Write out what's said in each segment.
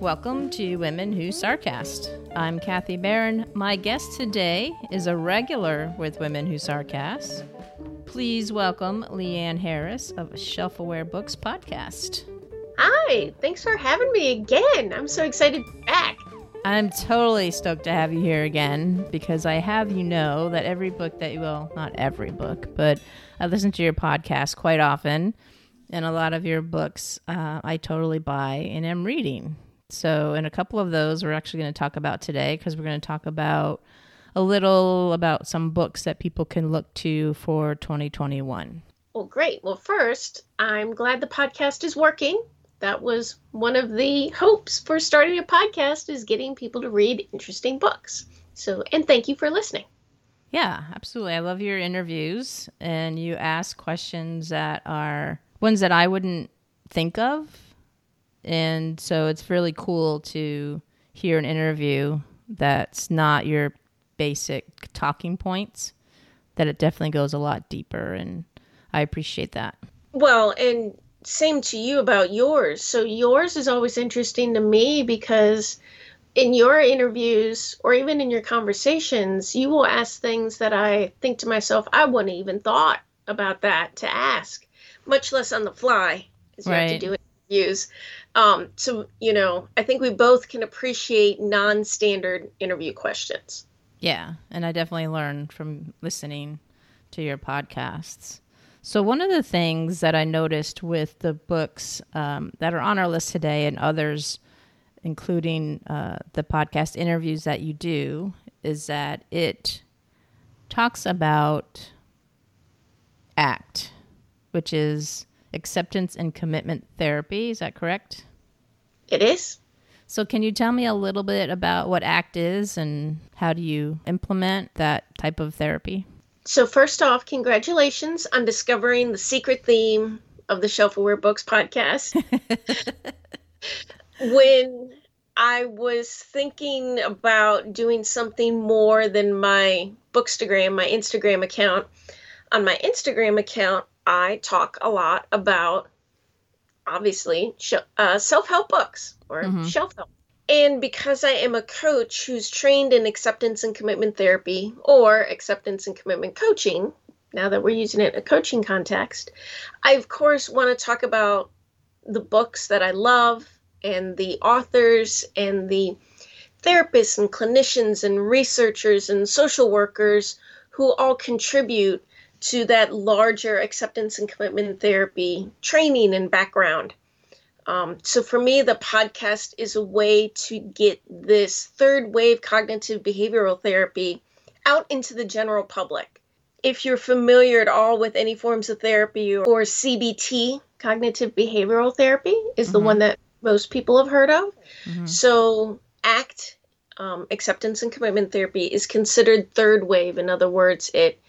Welcome to Women Who Sarcast. I'm Kathy Barron. My guest today is a regular with Women Who Sarcast. Please welcome Leanne Harris of Shelf Aware Books podcast. Hi, thanks for having me again. I'm so excited to be back. I'm totally stoked to have you here again because I have you know that every book that you, well, not every book, but I listen to your podcast quite often. And a lot of your books uh, I totally buy and am reading. So, in a couple of those, we're actually going to talk about today because we're going to talk about a little about some books that people can look to for 2021. Well, great. Well, first, I'm glad the podcast is working. That was one of the hopes for starting a podcast is getting people to read interesting books. So, and thank you for listening. Yeah, absolutely. I love your interviews and you ask questions that are ones that I wouldn't think of and so it's really cool to hear an interview that's not your basic talking points that it definitely goes a lot deeper and i appreciate that well and same to you about yours so yours is always interesting to me because in your interviews or even in your conversations you will ask things that i think to myself i wouldn't even thought about that to ask much less on the fly as you right. have to do interviews um, so, you know, I think we both can appreciate non standard interview questions. Yeah. And I definitely learned from listening to your podcasts. So, one of the things that I noticed with the books um, that are on our list today and others, including uh, the podcast interviews that you do, is that it talks about ACT, which is acceptance and commitment therapy. Is that correct? It is. So, can you tell me a little bit about what ACT is and how do you implement that type of therapy? So, first off, congratulations on discovering the secret theme of the Shelf Aware Books podcast. when I was thinking about doing something more than my Bookstagram, my Instagram account, on my Instagram account, I talk a lot about obviously uh, self-help books or mm-hmm. shelf help and because i am a coach who's trained in acceptance and commitment therapy or acceptance and commitment coaching now that we're using it in a coaching context i of course want to talk about the books that i love and the authors and the therapists and clinicians and researchers and social workers who all contribute to that larger acceptance and commitment therapy training and background. Um, so for me, the podcast is a way to get this third wave cognitive behavioral therapy out into the general public. If you're familiar at all with any forms of therapy or CBT, cognitive behavioral therapy, is mm-hmm. the one that most people have heard of. Mm-hmm. So ACT, um, acceptance and commitment therapy, is considered third wave. In other words, it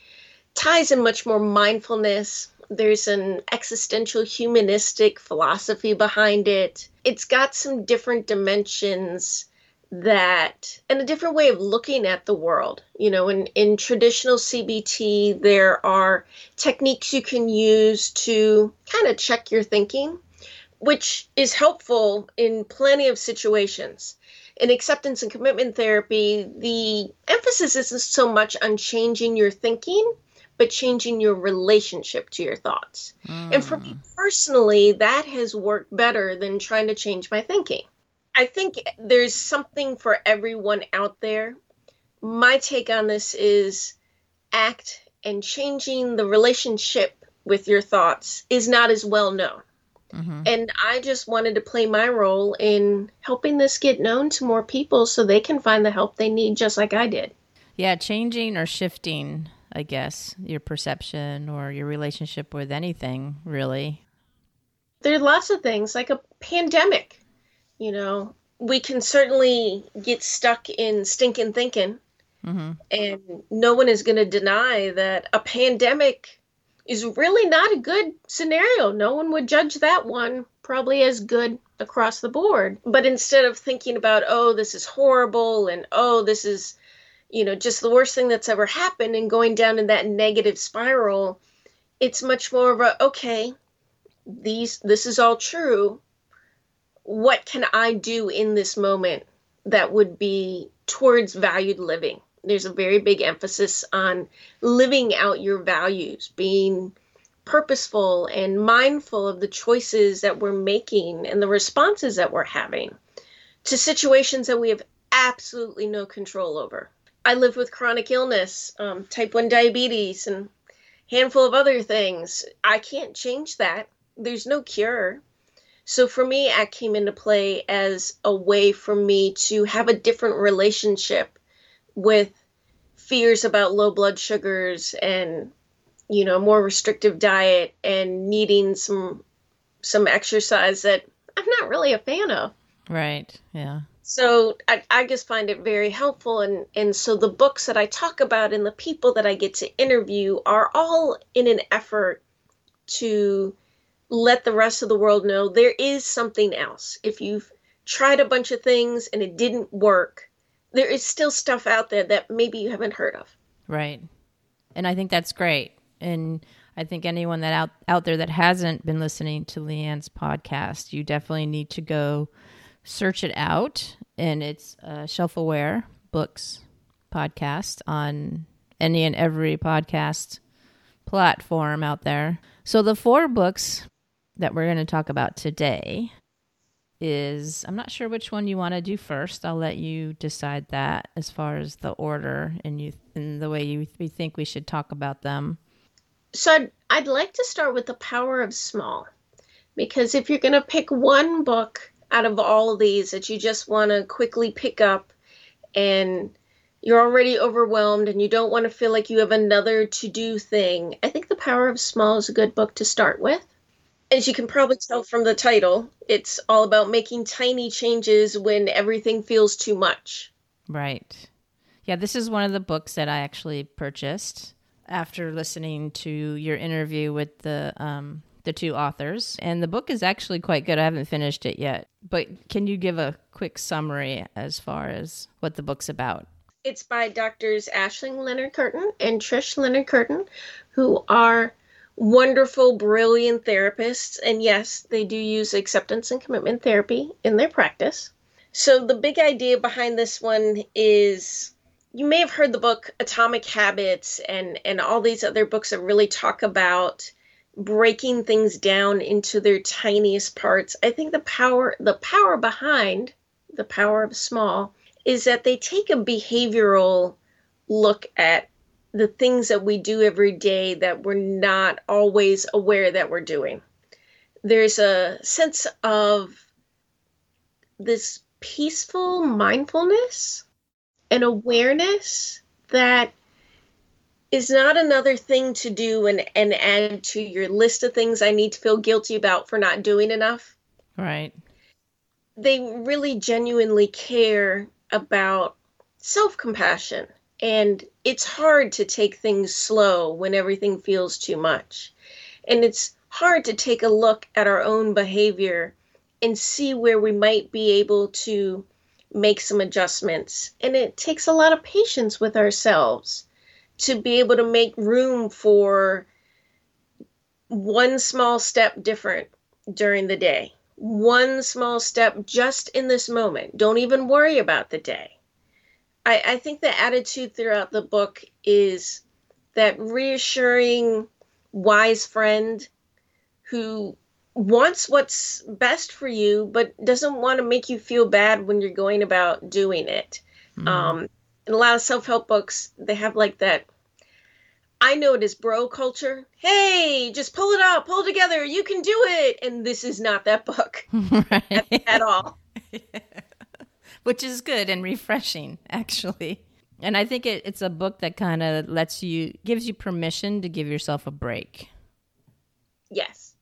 ties in much more mindfulness. There's an existential humanistic philosophy behind it. It's got some different dimensions that and a different way of looking at the world. You know, in, in traditional CBT, there are techniques you can use to kind of check your thinking, which is helpful in plenty of situations in acceptance and commitment therapy, the emphasis isn't so much on changing your thinking but changing your relationship to your thoughts. Mm. And for me mm. personally, that has worked better than trying to change my thinking. I think there's something for everyone out there. My take on this is act and changing the relationship with your thoughts is not as well known. Mm-hmm. And I just wanted to play my role in helping this get known to more people so they can find the help they need just like I did. Yeah, changing or shifting I guess, your perception or your relationship with anything, really. There are lots of things, like a pandemic. You know, we can certainly get stuck in stinking thinking. Mm-hmm. And no one is going to deny that a pandemic is really not a good scenario. No one would judge that one probably as good across the board. But instead of thinking about, oh, this is horrible and oh, this is you know, just the worst thing that's ever happened and going down in that negative spiral, it's much more of a okay, these this is all true. What can I do in this moment that would be towards valued living? There's a very big emphasis on living out your values, being purposeful and mindful of the choices that we're making and the responses that we're having to situations that we have absolutely no control over. I live with chronic illness, um, type 1 diabetes, and handful of other things. I can't change that. There's no cure. So for me, ACT came into play as a way for me to have a different relationship with fears about low blood sugars and you know more restrictive diet and needing some some exercise that I'm not really a fan of. Right. Yeah. So I, I just find it very helpful and and so the books that I talk about and the people that I get to interview are all in an effort to let the rest of the world know there is something else. If you've tried a bunch of things and it didn't work, there is still stuff out there that maybe you haven't heard of. Right. And I think that's great. And I think anyone that out out there that hasn't been listening to Leanne's podcast, you definitely need to go search it out. And it's uh, Shelf Aware Books podcast on any and every podcast platform out there. So the four books that we're going to talk about today is I'm not sure which one you want to do first. I'll let you decide that as far as the order and you and the way you we think we should talk about them. So I'd, I'd like to start with the power of small, because if you're going to pick one book out of all of these that you just want to quickly pick up and you're already overwhelmed and you don't want to feel like you have another to do thing, I think The Power of Small is a good book to start with. As you can probably tell from the title, it's all about making tiny changes when everything feels too much. Right. Yeah, this is one of the books that I actually purchased after listening to your interview with the um, the two authors. And the book is actually quite good. I haven't finished it yet. But can you give a quick summary as far as what the book's about? It's by doctors Aisling Leonard Curtin and Trish Leonard Curtin, who are wonderful, brilliant therapists. And yes, they do use acceptance and commitment therapy in their practice. So, the big idea behind this one is you may have heard the book Atomic Habits and, and all these other books that really talk about breaking things down into their tiniest parts. I think the power the power behind the power of small is that they take a behavioral look at the things that we do every day that we're not always aware that we're doing. There's a sense of this peaceful mindfulness and awareness that is not another thing to do and, and add to your list of things I need to feel guilty about for not doing enough. Right. They really genuinely care about self compassion. And it's hard to take things slow when everything feels too much. And it's hard to take a look at our own behavior and see where we might be able to make some adjustments. And it takes a lot of patience with ourselves to be able to make room for one small step different during the day. One small step just in this moment. Don't even worry about the day. I, I think the attitude throughout the book is that reassuring, wise friend who wants what's best for you, but doesn't want to make you feel bad when you're going about doing it. Mm-hmm. Um, in a lot of self help books, they have like that I know it is bro culture. Hey, just pull it out, pull it together. You can do it. And this is not that book right. at, at, all. Which is good and refreshing, actually. And I think it, it's a book that kind of lets you, gives you permission to give yourself a break. Yes.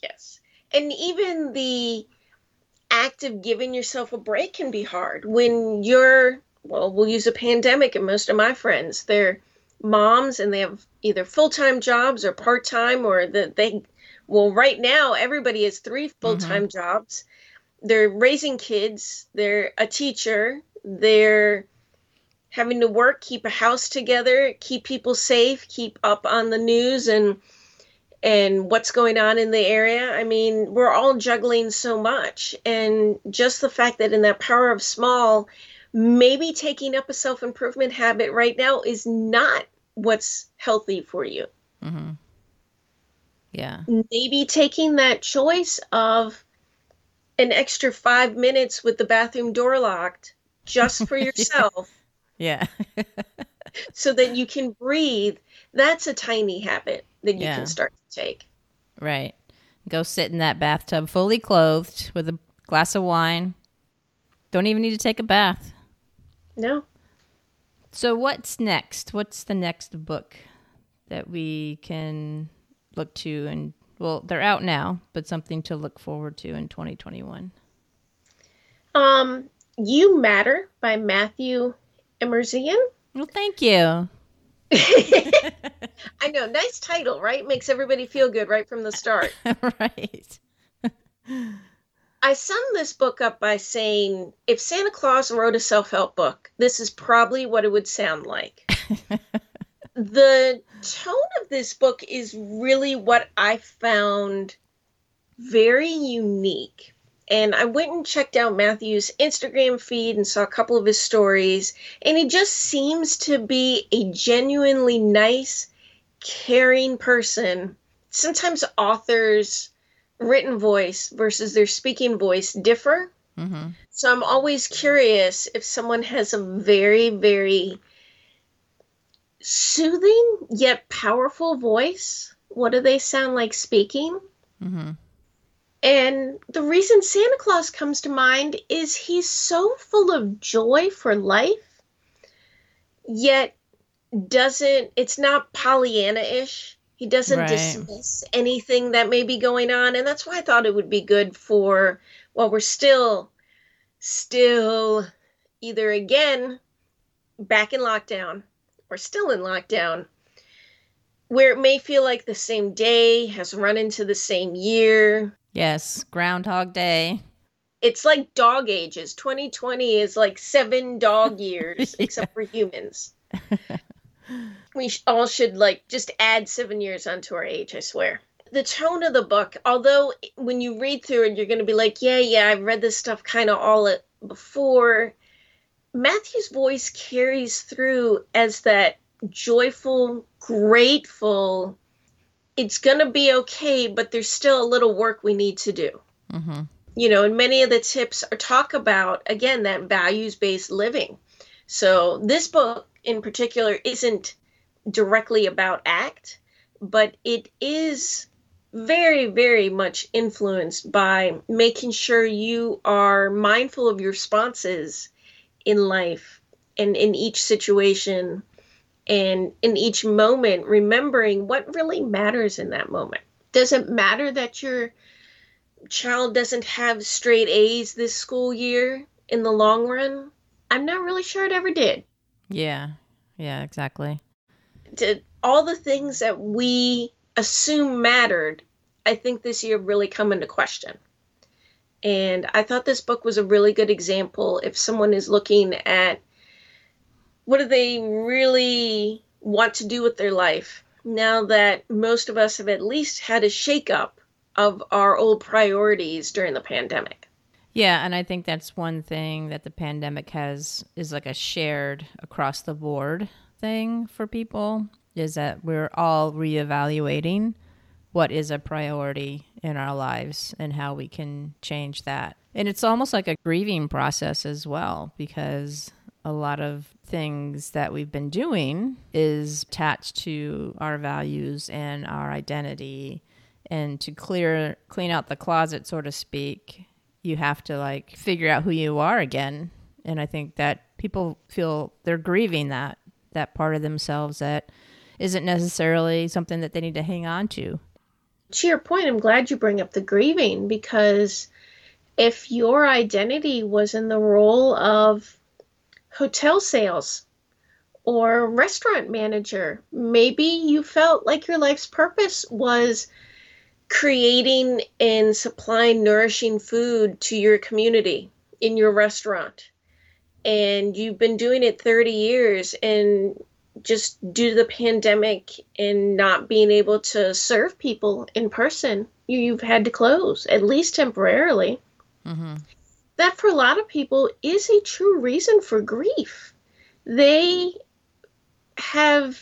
Yes. And even the act of giving yourself a break can be hard when you're, well, we'll use a pandemic, and most of my friends, they're, moms and they have either full-time jobs or part-time or that they well right now everybody has three full-time mm-hmm. jobs they're raising kids they're a teacher they're having to work keep a house together keep people safe keep up on the news and and what's going on in the area. I mean, we're all juggling so much. And just the fact that in that power of small, maybe taking up a self improvement habit right now is not what's healthy for you. Mm-hmm. Yeah. Maybe taking that choice of an extra five minutes with the bathroom door locked just for yourself. yeah. so that you can breathe. That's a tiny habit that you yeah. can start to take. Right. Go sit in that bathtub fully clothed with a glass of wine. Don't even need to take a bath. No. So what's next? What's the next book that we can look to and well, they're out now, but something to look forward to in 2021? Um, You Matter by Matthew Emerson. Well, thank you. I know, nice title, right? Makes everybody feel good right from the start. right. I sum this book up by saying if Santa Claus wrote a self help book, this is probably what it would sound like. the tone of this book is really what I found very unique and I went and checked out Matthew's Instagram feed and saw a couple of his stories, and he just seems to be a genuinely nice, caring person. Sometimes authors' written voice versus their speaking voice differ. Mm-hmm. So I'm always curious if someone has a very, very soothing yet powerful voice. What do they sound like speaking? Mm-hmm. And the reason Santa Claus comes to mind is he's so full of joy for life, yet doesn't, it's not Pollyanna ish. He doesn't right. dismiss anything that may be going on. And that's why I thought it would be good for, well, we're still, still either again back in lockdown or still in lockdown where it may feel like the same day has run into the same year Yes, Groundhog Day. It's like dog ages. 2020 is like seven dog years, except for humans. we all should like just add seven years onto our age, I swear. The tone of the book, although when you read through it, you're going to be like, yeah, yeah, I've read this stuff kind of all before. Matthew's voice carries through as that joyful, grateful, it's going to be okay, but there's still a little work we need to do. Mm-hmm. You know, and many of the tips are talk about, again, that values based living. So this book in particular isn't directly about ACT, but it is very, very much influenced by making sure you are mindful of your responses in life and in each situation and in each moment remembering what really matters in that moment. Does it matter that your child doesn't have straight a's this school year in the long run. I'm not really sure it ever did yeah. Yeah exactly. To all the things that we assume mattered i think this year really come into question. And i thought this book was a really good example if someone is looking at what do they really want to do with their life now that most of us have at least had a shakeup of our old priorities during the pandemic? Yeah, and I think that's one thing that the pandemic has is like a shared across the board thing for people is that we're all reevaluating what is a priority in our lives and how we can change that. And it's almost like a grieving process as well because a lot of things that we've been doing is attached to our values and our identity and to clear clean out the closet so to speak you have to like figure out who you are again and i think that people feel they're grieving that that part of themselves that isn't necessarily something that they need to hang on to to your point i'm glad you bring up the grieving because if your identity was in the role of hotel sales or restaurant manager. Maybe you felt like your life's purpose was creating and supplying nourishing food to your community in your restaurant. And you've been doing it 30 years and just due to the pandemic and not being able to serve people in person, you, have had to close, at least temporarily. Mm-hmm. That for a lot of people is a true reason for grief. They have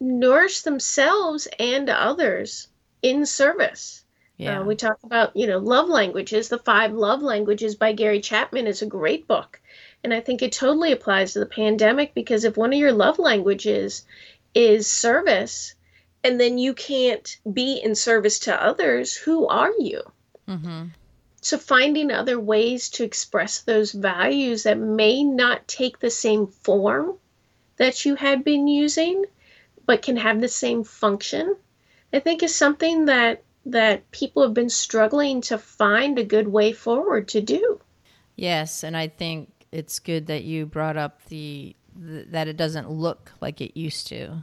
nourished themselves and others in service. Uh, yeah. Uh, we talk about, you know, love languages. The Five Love Languages by Gary Chapman is a great book. And I think it totally applies to the pandemic because if one of your love languages is service, and then you can't be in service to others, who are you? Mm-hmm. So, finding other ways to express those values that may not take the same form that you had been using, but can have the same function, I think is something that that people have been struggling to find a good way forward to do. Yes, and I think it's good that you brought up the, the that it doesn't look like it used to.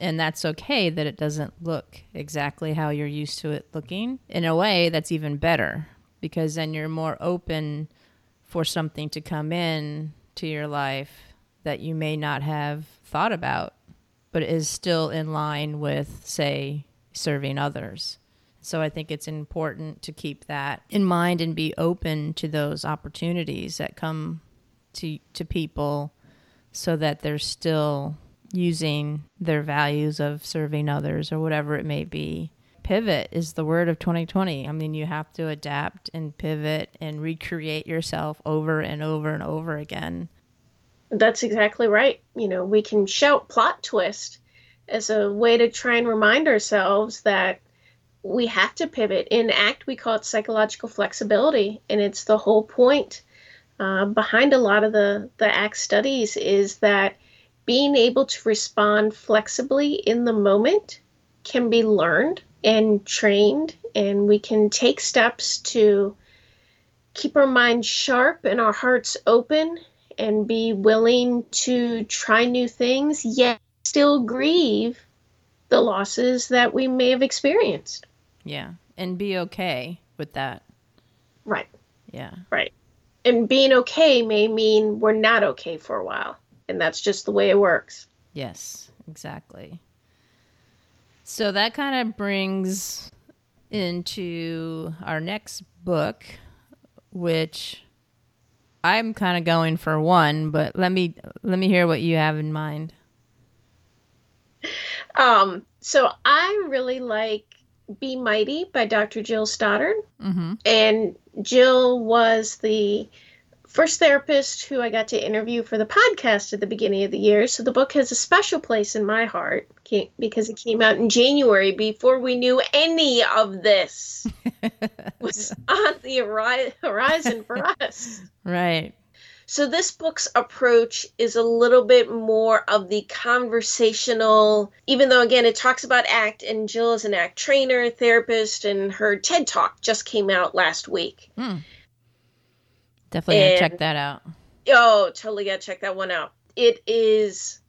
And that's okay that it doesn't look exactly how you're used to it looking. In a way, that's even better because then you're more open for something to come in to your life that you may not have thought about, but is still in line with, say, serving others. So I think it's important to keep that in mind and be open to those opportunities that come to to people so that they're still using their values of serving others or whatever it may be. Pivot is the word of 2020. I mean, you have to adapt and pivot and recreate yourself over and over and over again. That's exactly right. You know, we can shout plot twist as a way to try and remind ourselves that we have to pivot. In ACT, we call it psychological flexibility, and it's the whole point uh, behind a lot of the, the ACT studies is that being able to respond flexibly in the moment can be learned and trained, and we can take steps to keep our minds sharp and our hearts open and be willing to try new things, yet still grieve the losses that we may have experienced. Yeah. And be okay with that. Right. Yeah. Right. And being okay may mean we're not okay for a while. And that's just the way it works. Yes, exactly. So that kind of brings into our next book, which I'm kind of going for one, but let me let me hear what you have in mind. Um, so I really like be Mighty by Dr. Jill Stoddard. Mm-hmm. And Jill was the first therapist who I got to interview for the podcast at the beginning of the year. So the book has a special place in my heart because it came out in January before we knew any of this was on the horizon for us. Right. So this book's approach is a little bit more of the conversational, even though again it talks about ACT and Jill is an ACT trainer, therapist, and her TED talk just came out last week. Hmm. Definitely and, check that out. Oh, totally gotta check that one out. It is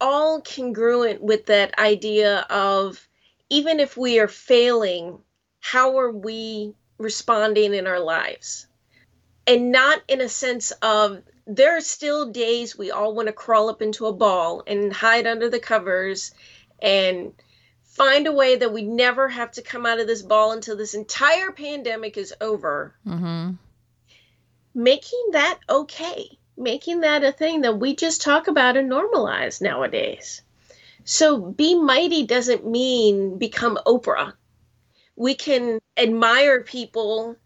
all congruent with that idea of even if we are failing, how are we responding in our lives? and not in a sense of there are still days we all want to crawl up into a ball and hide under the covers and find a way that we never have to come out of this ball until this entire pandemic is over. Mm-hmm. Making that okay, making that a thing that we just talk about and normalize nowadays. So, be mighty doesn't mean become Oprah. We can admire people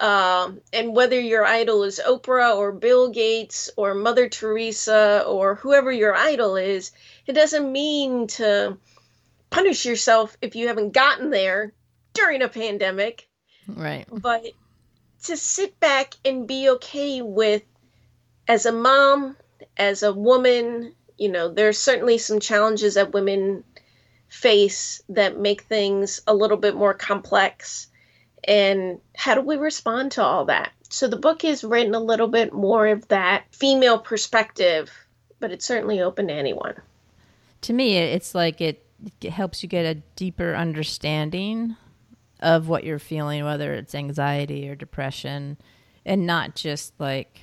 um, and whether your idol is Oprah or Bill Gates or Mother Teresa or whoever your idol is, it doesn't mean to punish yourself if you haven't gotten there during a pandemic. Right. But to sit back and be okay with, as a mom, as a woman, you know, there's certainly some challenges that women face that make things a little bit more complex and how do we respond to all that? So the book is written a little bit more of that female perspective, but it's certainly open to anyone. To me, it's like it, helps you get a deeper understanding of what you're feeling, whether it's anxiety or depression, and not just like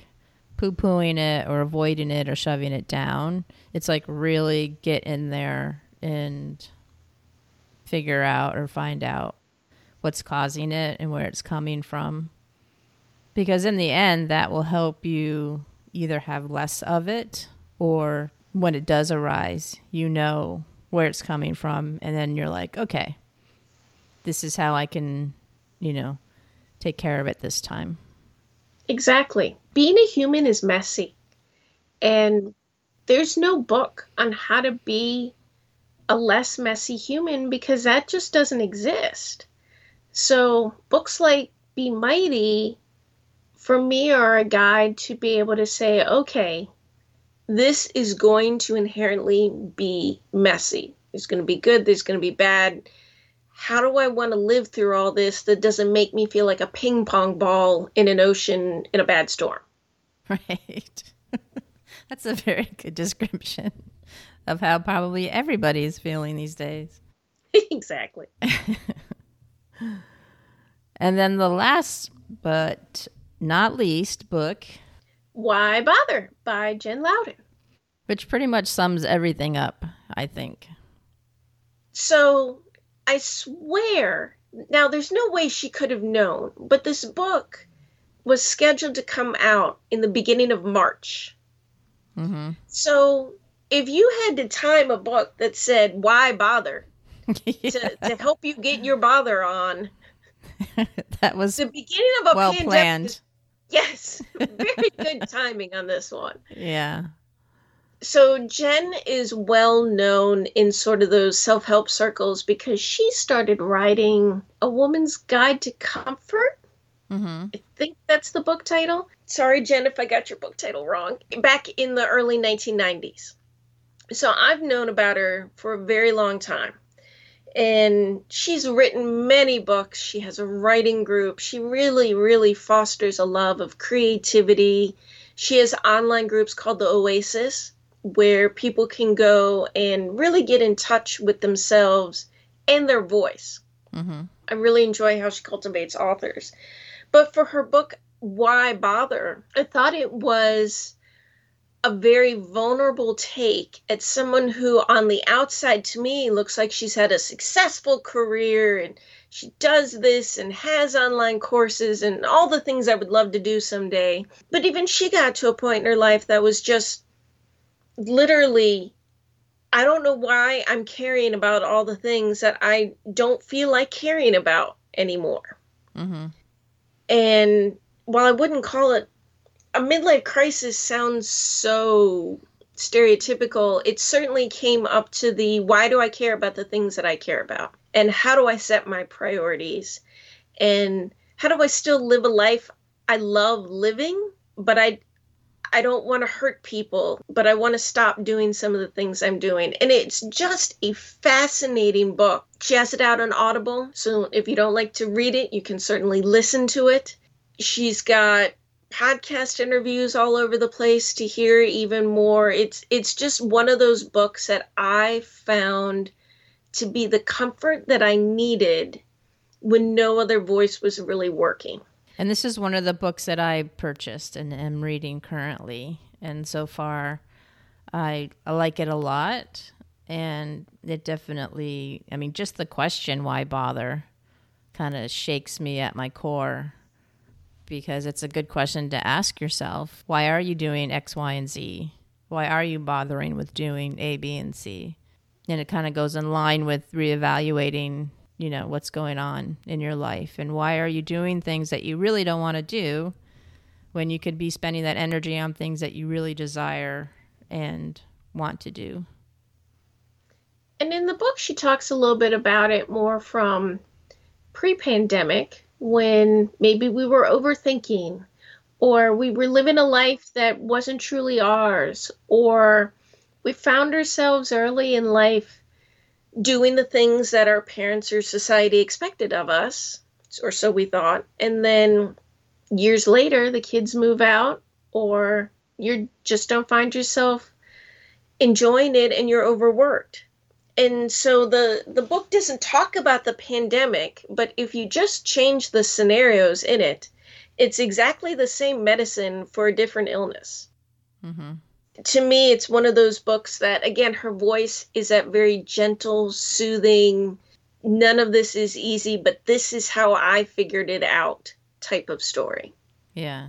poo pooing it or avoiding it or shoving it down. It's like really get in there and figure out or find out what's causing it and where it's coming from. Because in the end, that will help you either have less of it or when it does arise, you know where it's coming from. And then you're like, okay, this is how I can, you know, take care of it this time. Exactly. Being a human is messy. And there's no book on how to be a less messy human because that just doesn't exist. So, books like Be Mighty for me are a guide to be able to say, okay, this is going to inherently be messy. There's going to be good, there's going to be bad. How do I want to live through all this that doesn't make me feel like a ping pong ball in an ocean in a bad storm? Right. That's a very good description of how probably everybody is feeling these days. exactly. and then the last but not least book Why Bother by Jen Louden. Which pretty much sums everything up, I think. So I swear, now there's no way she could have known, but this book was scheduled to come out in the beginning of March. Mm-hmm. So if you had to time a book that said, Why Bother? yeah. to, to help you get your bother on. that was the beginning of a well pandemic. planned. Yes, very good timing on this one. Yeah. So Jen is well known in sort of those self-help circles because she started writing A Woman's Guide to Comfort. Mm-hmm. I think that's the book title. Sorry, Jen, if I got your book title wrong. Back in the early 1990s. So I've known about her for a very long time and she's written many books. She has a writing group. She really, really fosters a love of creativity. She has online groups called the Oasis where people can go and really get in touch with themselves and their voice. Mm-hmm. I really enjoy how she cultivates authors. But for her book, Why Bother? I thought it was a very vulnerable take at someone who, on the outside, to me, looks like she's had a successful career and she does this and has online courses and all the things I would love to do someday. But even she got to a point in her life that was just literally, I don't know why I'm caring about all the things that I don't feel like caring about anymore. Mm-hmm. And while I wouldn't call it a midlife crisis sounds so stereotypical. It certainly came up to the why do I care about the things that I care about? And how do I set my priorities? And how do I still live a life I love living, but I I don't want to hurt people, but I want to stop doing some of the things I'm doing. And it's just a fascinating book. She has it out on Audible, so if you don't like to read it, you can certainly listen to it. She's got podcast interviews all over the place to hear even more. It's it's just one of those books that I found to be the comfort that I needed when no other voice was really working. And this is one of the books that I purchased and am reading currently. And so far I I like it a lot and it definitely I mean just the question why bother kind of shakes me at my core because it's a good question to ask yourself. Why are you doing X, Y, and Z? Why are you bothering with doing A, B, and C? And it kind of goes in line with reevaluating, you know, what's going on in your life and why are you doing things that you really don't want to do when you could be spending that energy on things that you really desire and want to do. And in the book, she talks a little bit about it more from pre pandemic when maybe we were overthinking or we were living a life that wasn't truly ours or we found ourselves early in life doing the things that our parents or society expected of us or so we thought and then years later the kids move out or you just don't find yourself enjoying it and you're overworked and so the the book doesn't talk about the pandemic but if you just change the scenarios in it It's exactly the same medicine for a different illness. Mm-hmm. To me, it's one of those books that, again, her voice is that very gentle, soothing, none of this is easy, but this is how I figured it out type of story. Yeah.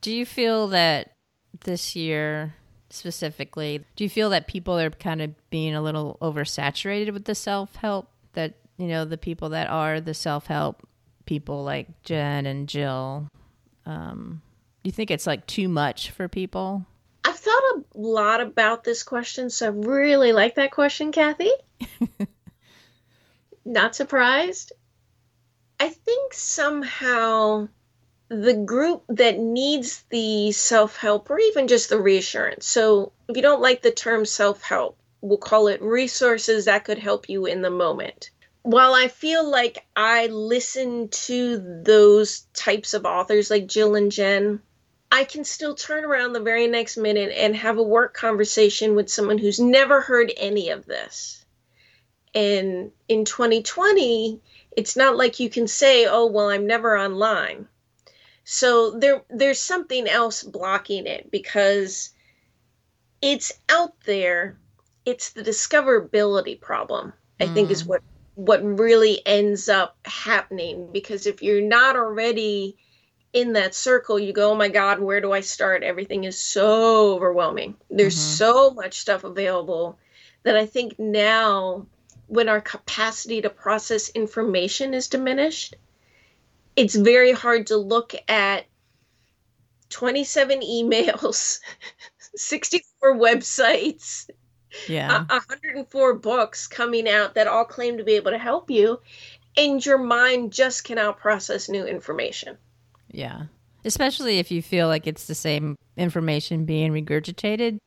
Do you feel that this year specifically, do you feel that people are kind of being a little oversaturated with the self help? That, you know, the people that are the self help people like Jen and Jill, um, do you think it's like too much for people? I've thought a lot about this question, so I really like that question, Kathy. Not surprised. I think somehow the group that needs the self help or even just the reassurance. So, if you don't like the term self help, we'll call it resources that could help you in the moment. While I feel like I listen to those types of authors like Jill and Jen, I can still turn around the very next minute and have a work conversation with someone who's never heard any of this. And in 2020, it's not like you can say, "Oh, well, I'm never online." So there there's something else blocking it because it's out there. It's the discoverability problem. I think is mm. what what really ends up happening because if you're not already in that circle, you go, "Oh my god, where do I start?" Everything is so overwhelming. There's Mhm. so much stuff available that I think now when our capacity to process information is diminished, it's very hard to look at 27 emails, 64 websites, Yeah. 104 books coming out that all claim to be able to help you, and your mind just cannot process new information. Yeah. Especially if you feel like it's the same information being regurgitated,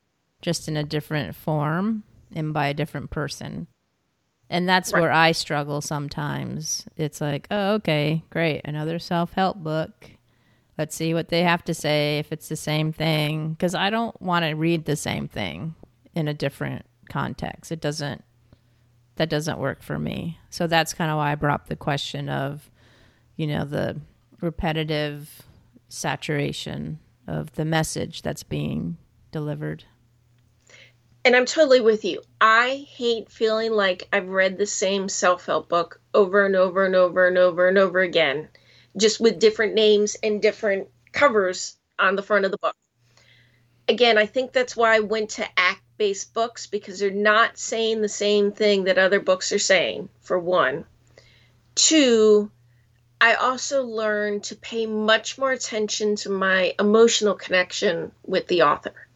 just in a different form and by a different person. And that's Right. where I struggle sometimes. It's like, oh, okay, great. Another self help book. Let's see what they have to say if it's the same thing. Because I don't want to read the same thing in a different context. It doesn't, that doesn't work for me. So that's kind of why I brought up the question of, you know, the repetitive saturation of the message that's being delivered. And I'm totally with you. I hate feeling like I've read the same self help book over and over and over and over and over again, just with different names and different covers on the front of the book. Again, I think that's why I went to act based books because they're not saying the same thing that other books are saying, for one. Two, I also learned to pay much more attention to my emotional connection with the author.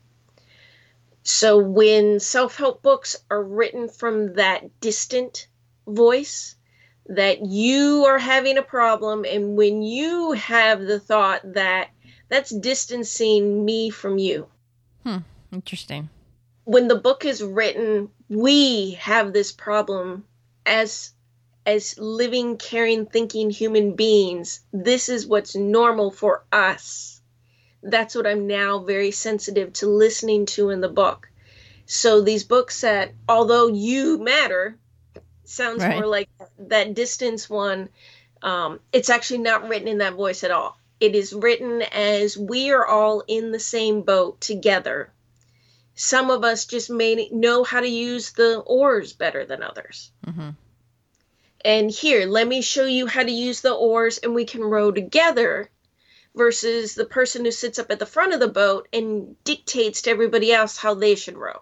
So when self help books are written from that distant voice, that you are having a problem, and when you have the thought that that's distancing me from you. Hmm, interesting. When the book is written, we have this problem as as living, caring, thinking human beings. This is what's normal for us that's what I'm now very sensitive to listening to in the book. So these books that, although you matter, sounds Right. more like that distance one. Um, it's actually not written in that voice at all. It is written as we are all in the same boat together. Some of us just may know how to use the oars better than others. hmm And here, let me show you how to use the oars and we can row together versus the person who sits up at the front of the boat and dictates to everybody else how they should row.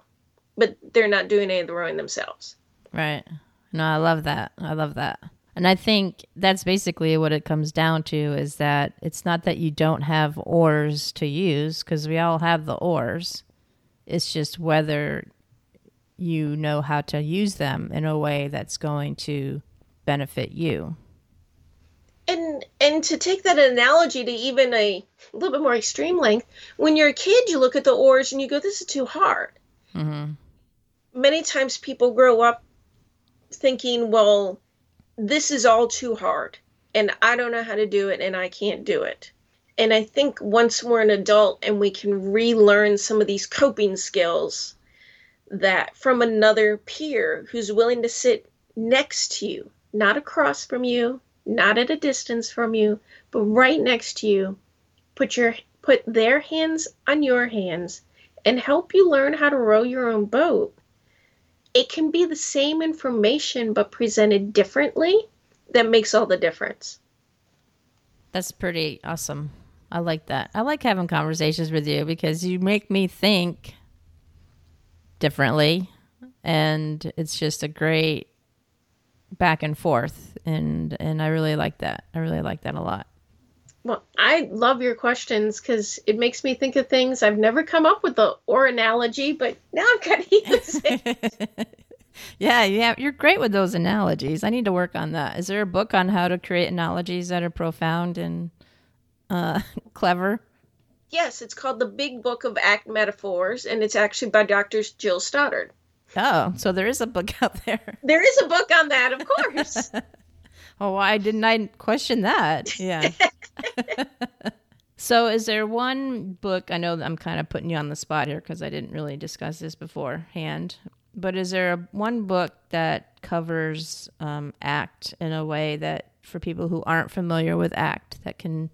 But they're not doing any of the rowing themselves. Right. No, I love that. I love that. And I think that's basically what it comes down to is that it's not that you don't have oars to use because we all have the oars. It's just whether you know how to use them in a way that's going to benefit you. And and to take that analogy to even a little bit more extreme length, when you're a kid, you look at the oars and you go, "This is too hard." hmm Many times people grow up thinking, "Well, this is all too hard, and I don't know how to do it, and I can't do it." And I think once we're an adult and we can relearn some of these coping skills that from another peer who's willing to sit next to you, not across from you, not at a distance from you, but right next to you, put your put their hands on your hands and help you learn how to row your own boat. It can be the same information but presented differently that makes all the difference. That's pretty awesome. I like that. I like having conversations with you because you make me think differently and it's just a great back and forth and and I really like that. I really like that a lot. Well, I love your questions because it makes me think of things I've never come up with the or analogy, but now I'm kind of use it. yeah, yeah, you're great with those analogies. I need to work on that. Is there a book on how to create analogies that are profound and uh, clever? Yes, it's called The Big Book of Act Metaphors, and it's actually by Dr. Jill Stoddard. Oh, so there is a book out there. There is a book on that, of course. oh, why didn't I question that? Yeah. so, is there one book? I know I'm kind of putting you on the spot here because I didn't really discuss this beforehand. But is there a, one book that covers um, ACT in a way that, for people who aren't familiar with ACT, that can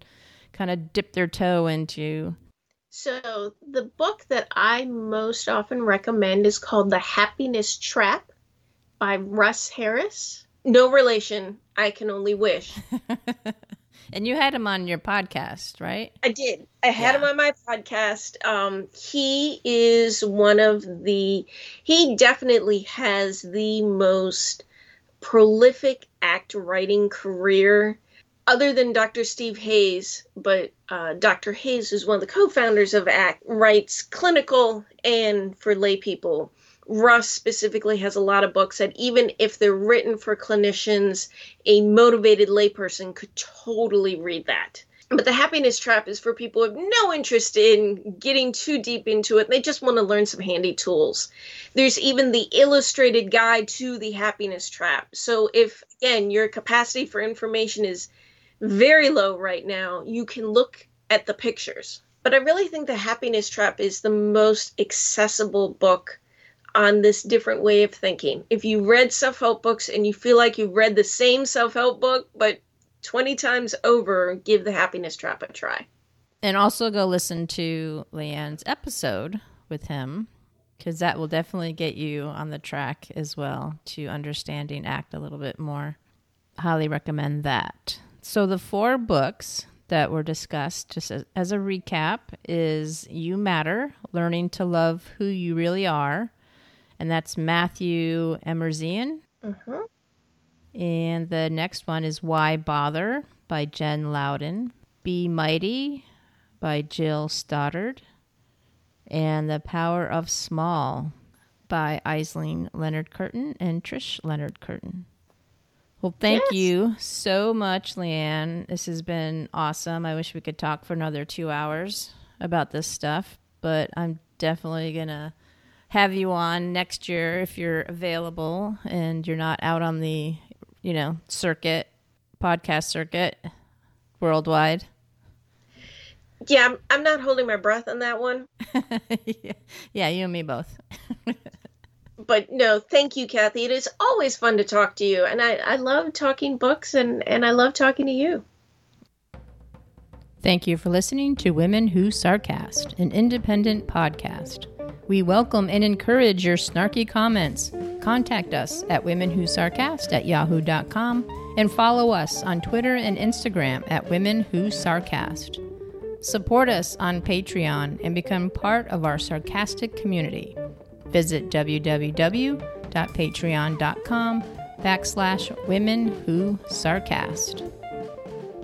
kind of dip their toe into so, the book that I most often recommend is called The Happiness Trap by Russ Harris. No relation. I can only wish. and you had him on your podcast, right? I did. I had yeah. him on my podcast. Um, he is one of the, he definitely has the most prolific act writing career other than Dr. Steve Hayes, but uh, Dr. Hayes is one of the co-founders of ACT, writes clinical and for lay people. Russ specifically has a lot of books that even if they're written for clinicians, a motivated layperson could totally read that. But the happiness trap is for people who have no interest in getting too deep into it. They just want to learn some handy tools. There's even the illustrated guide to the happiness trap. So if again your capacity for information is very low right now, you can look at the pictures. But I really think The Happiness Trap is the most accessible book on this different way of thinking. If you read self help books and you feel like you've read the same self help book, but 20 times over, give The Happiness Trap a try. And also go listen to Leanne's episode with him because that will definitely get you on the track as well to understanding ACT a little bit more. Highly recommend that. So the four books that were discussed, just as, as, a recap, is You Matter, Learning to Love Who You Really Are. And that's Matthew Emerzian. Uh-huh. And the next one is Why Bother by Jen Louden. Be Mighty by Jill Stoddard. And The Power of Small by Aisling Leonard Curtin and Trish Leonard Curtin. Well, thank yes. you so much, Leanne. This has been awesome. I wish we could talk for another two hours about this stuff, but I'm definitely going to have you on next year if you're available and you're not out on the, you know, circuit, podcast circuit worldwide. Yeah, I'm, I'm not holding my breath on that one. yeah, you and me both. but no, thank you, Kathy. It is always fun to talk to you, and I, I love talking books, and, and I love talking to you. Thank you for listening to Women Who Sarcast, an independent podcast. We welcome and encourage your snarky comments. Contact us at womenwhosarcast at yahoo.com and follow us on Twitter and Instagram at Women Who Sarcast. Support us on Patreon and become part of our sarcastic community. Visit www.patreon.com backslash women who sarcast.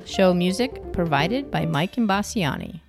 Show music provided by Mike Imbassiani.